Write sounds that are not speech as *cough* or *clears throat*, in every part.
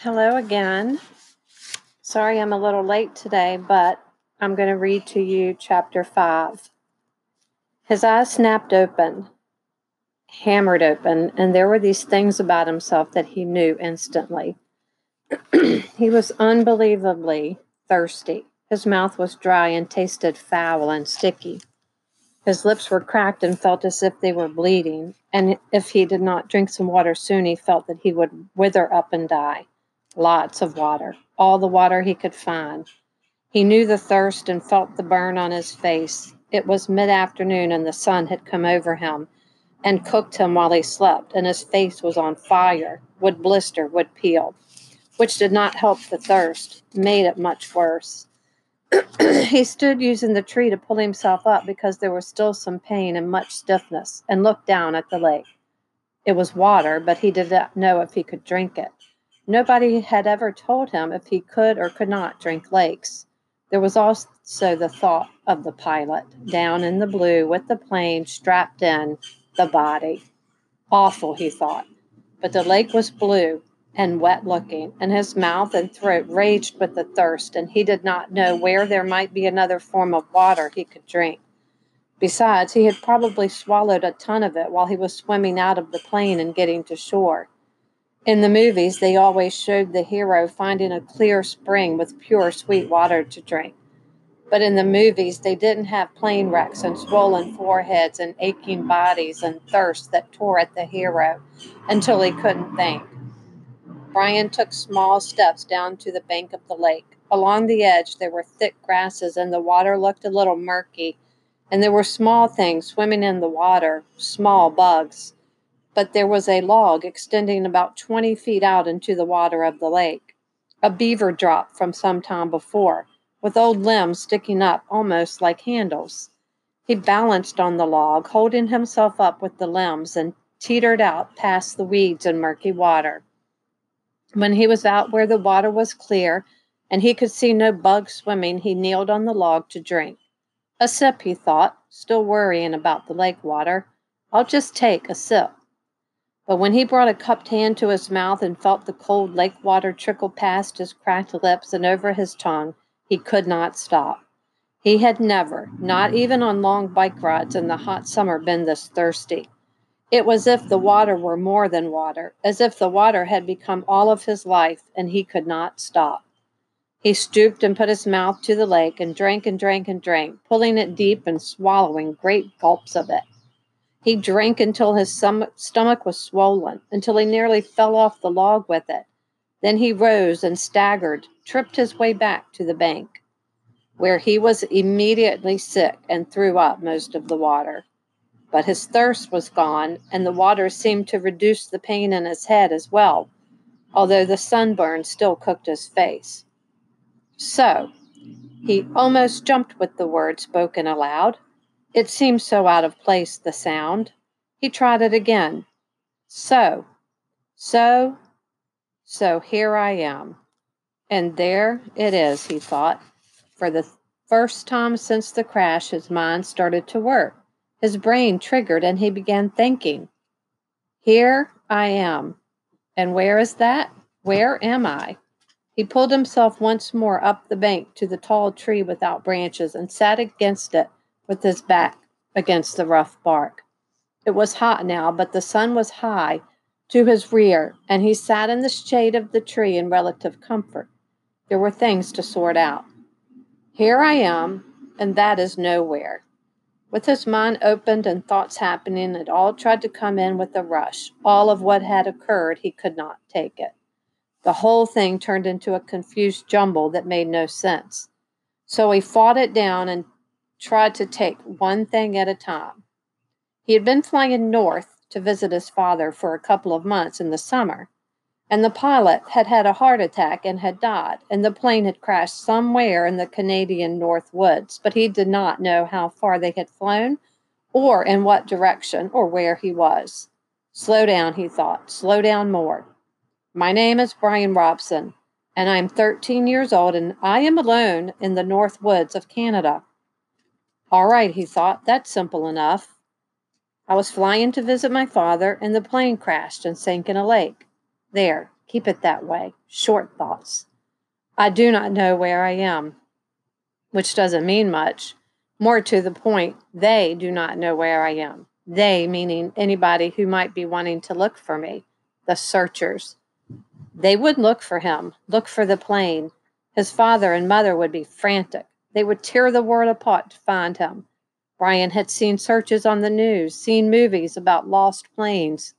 Hello again. Sorry I'm a little late today, but I'm going to read to you chapter 5. His eyes snapped open, hammered open, and there were these things about himself that he knew instantly. *clears throat* he was unbelievably thirsty. His mouth was dry and tasted foul and sticky. His lips were cracked and felt as if they were bleeding, and if he did not drink some water soon, he felt that he would wither up and die. Lots of water, all the water he could find. He knew the thirst and felt the burn on his face. It was mid afternoon, and the sun had come over him and cooked him while he slept, and his face was on fire, would blister, would peel, which did not help the thirst, made it much worse. *clears throat* he stood using the tree to pull himself up because there was still some pain and much stiffness, and looked down at the lake. It was water, but he did not know if he could drink it. Nobody had ever told him if he could or could not drink lakes. There was also the thought of the pilot down in the blue with the plane strapped in the body. Awful, he thought. But the lake was blue and wet looking, and his mouth and throat raged with the thirst, and he did not know where there might be another form of water he could drink. Besides, he had probably swallowed a ton of it while he was swimming out of the plane and getting to shore. In the movies, they always showed the hero finding a clear spring with pure, sweet water to drink. But in the movies, they didn't have plane wrecks and swollen foreheads and aching bodies and thirst that tore at the hero until he couldn't think. Brian took small steps down to the bank of the lake. Along the edge, there were thick grasses, and the water looked a little murky, and there were small things swimming in the water, small bugs but there was a log extending about 20 feet out into the water of the lake. A beaver drop from some time before, with old limbs sticking up almost like handles. He balanced on the log, holding himself up with the limbs, and teetered out past the weeds and murky water. When he was out where the water was clear and he could see no bugs swimming, he kneeled on the log to drink. A sip, he thought, still worrying about the lake water. I'll just take a sip. But when he brought a cupped hand to his mouth and felt the cold lake water trickle past his cracked lips and over his tongue, he could not stop. He had never, not even on long bike rides in the hot summer, been this thirsty. It was as if the water were more than water, as if the water had become all of his life and he could not stop. He stooped and put his mouth to the lake and drank and drank and drank, pulling it deep and swallowing great gulps of it. He drank until his stomach was swollen, until he nearly fell off the log with it. Then he rose and staggered, tripped his way back to the bank, where he was immediately sick and threw up most of the water. But his thirst was gone, and the water seemed to reduce the pain in his head as well, although the sunburn still cooked his face. So, he almost jumped with the word spoken aloud. It seemed so out of place, the sound. He tried it again. So, so, so here I am. And there it is, he thought. For the first time since the crash, his mind started to work. His brain triggered and he began thinking. Here I am. And where is that? Where am I? He pulled himself once more up the bank to the tall tree without branches and sat against it with his back against the rough bark. It was hot now, but the sun was high to his rear, and he sat in the shade of the tree in relative comfort. There were things to sort out. Here I am, and that is nowhere. With his mind opened and thoughts happening, it all tried to come in with a rush. All of what had occurred, he could not take it. The whole thing turned into a confused jumble that made no sense. So he fought it down and tried to take one thing at a time. He had been flying north to visit his father for a couple of months in the summer, and the pilot had had a heart attack and had died, and the plane had crashed somewhere in the Canadian North Woods, but he did not know how far they had flown, or in what direction, or where he was. Slow down, he thought, slow down more. My name is Brian Robeson, and I am 13 years old, and I am alone in the North Woods of Canada. All right, he thought, that's simple enough. I was flying to visit my father, and the plane crashed and sank in a lake. There, Keep it that way. Short thoughts. I do not know where I am, which doesn't mean much. More to the point, they do not know where I am. They, meaning anybody who might be wanting to look for me, the searchers. They would look for him, look for the plane. His father and mother would be frantic. They would tear the world apart to find him. Brian had seen searches on the news, seen movies about lost planes.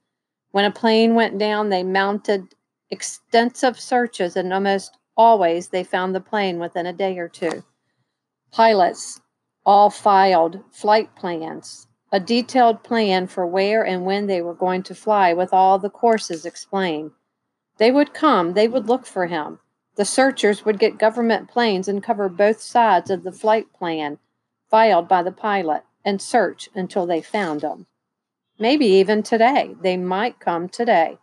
When a plane went down, they mounted extensive searches, and almost always they found the plane within a day or two. Pilots all filed flight plans, a detailed plan for where and when they were going to fly, with all the courses explained. They would come, they would look for him. The searchers would get government planes and cover both sides of the flight plan filed by the pilot and search until they found them. Maybe even today. They might come today.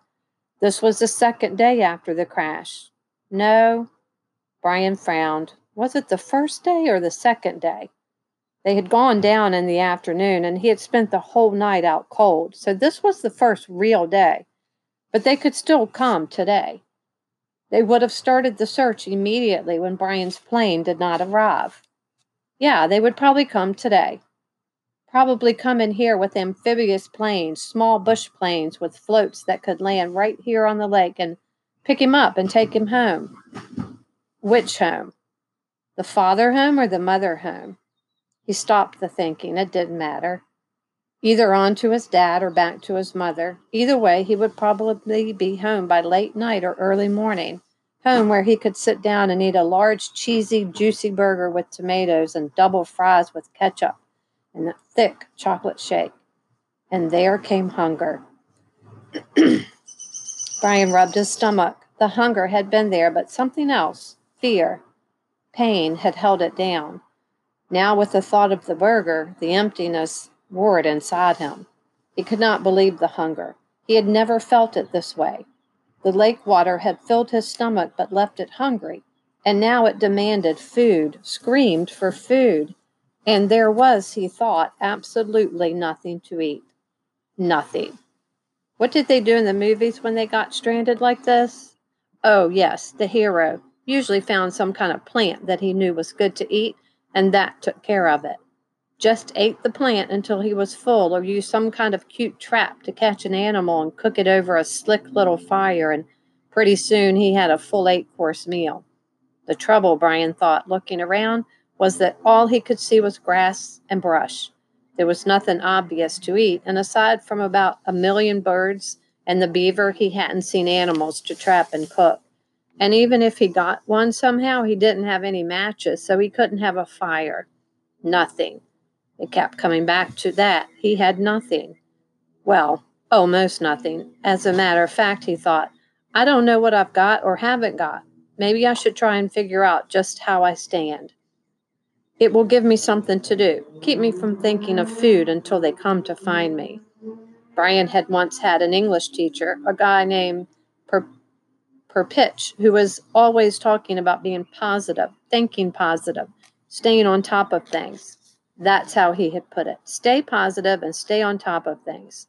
This was the second day after the crash. No, Brian frowned. Was it the first day or the second day? They had gone down in the afternoon and he had spent the whole night out cold, so this was the first real day. But they could still come today. They would have started the search immediately when Brian's plane did not arrive. Yeah, they would probably come today. Probably come in here with amphibious planes, small bush planes with floats that could land right here on the lake and pick him up and take him home. Which home? The father home or the mother home? He stopped the thinking. It didn't matter. Either on to his dad or back to his mother. Either way, he would probably be home by late night or early morning home where he could sit down and eat a large, cheesy, juicy burger with tomatoes and double fries with ketchup and a thick chocolate shake. And there came hunger. *clears throat* Brian rubbed his stomach. The hunger had been there, but something else fear, pain had held it down. Now, with the thought of the burger, the emptiness roared inside him. He could not believe the hunger. He had never felt it this way. The lake water had filled his stomach but left it hungry, and now it demanded food, screamed for food. And there was, he thought, absolutely nothing to eat. Nothing. What did they do in the movies when they got stranded like this? Oh, yes, the hero usually found some kind of plant that he knew was good to eat, and that took care of it just ate the plant until he was full, or used some kind of cute trap to catch an animal and cook it over a slick little fire, and pretty soon he had a full eight course meal. The trouble, Brian thought, looking around, was that all he could see was grass and brush. There was nothing obvious to eat, and aside from about a million birds and the beaver, he hadn't seen animals to trap and cook. And even if he got one somehow, he didn't have any matches, so he couldn't have a fire. Nothing. It kept coming back to that. He had nothing. Well, almost nothing. As a matter of fact, he thought, I don't know what I've got or haven't got. Maybe I should try and figure out just how I stand. It will give me something to do, keep me from thinking of food until they come to find me. Brian had once had an English teacher, a guy named per, Perpich, who was always talking about being positive, thinking positive, staying on top of things. That's how he had put it. Stay positive and stay on top of things.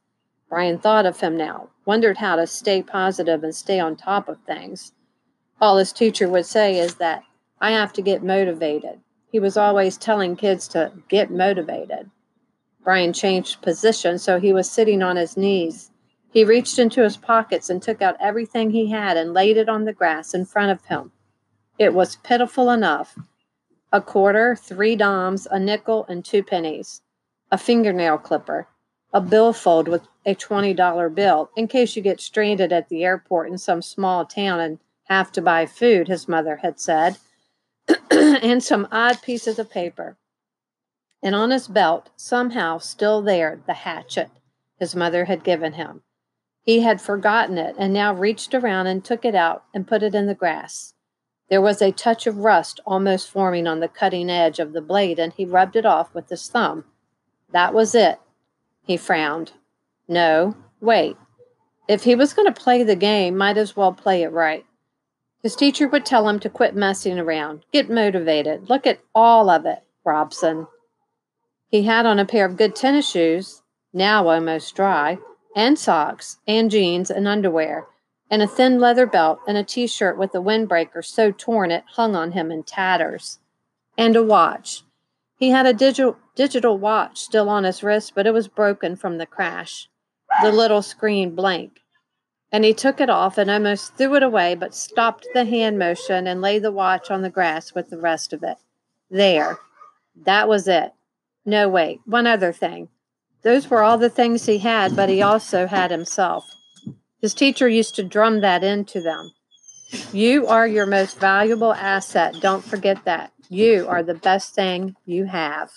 Brian thought of him now, wondered how to stay positive and stay on top of things. All his teacher would say is that I have to get motivated. He was always telling kids to get motivated. Brian changed position, so he was sitting on his knees. He reached into his pockets and took out everything he had and laid it on the grass in front of him. It was pitiful enough, a quarter, three dimes, a nickel, and two pennies, a fingernail clipper, a billfold with a $20 bill in case you get stranded at the airport in some small town and have to buy food, his mother had said, *clears throat* and some odd pieces of paper. And on his belt, somehow still there, the hatchet his mother had given him. He had forgotten it and now reached around and took it out and put it in the grass. There was a touch of rust almost forming on the cutting edge of the blade, and he rubbed it off with his thumb. That was it. He frowned. No, wait. If he was going to play the game, might as well play it right. His teacher would tell him to quit messing around, get motivated, look at all of it, Robeson. He had on a pair of good tennis shoes, now almost dry, and socks, and jeans and underwear. And a thin leather belt and a t shirt with a windbreaker so torn it hung on him in tatters, and a watch. He had a digital, digital watch still on his wrist, but it was broken from the crash, the little screen blank. And he took it off and almost threw it away, but stopped the hand motion and laid the watch on the grass with the rest of it. There. That was it. No, wait, one other thing. Those were all the things he had, but he also had himself. His teacher used to drum that into them. You are your most valuable asset. Don't forget that. You are the best thing you have.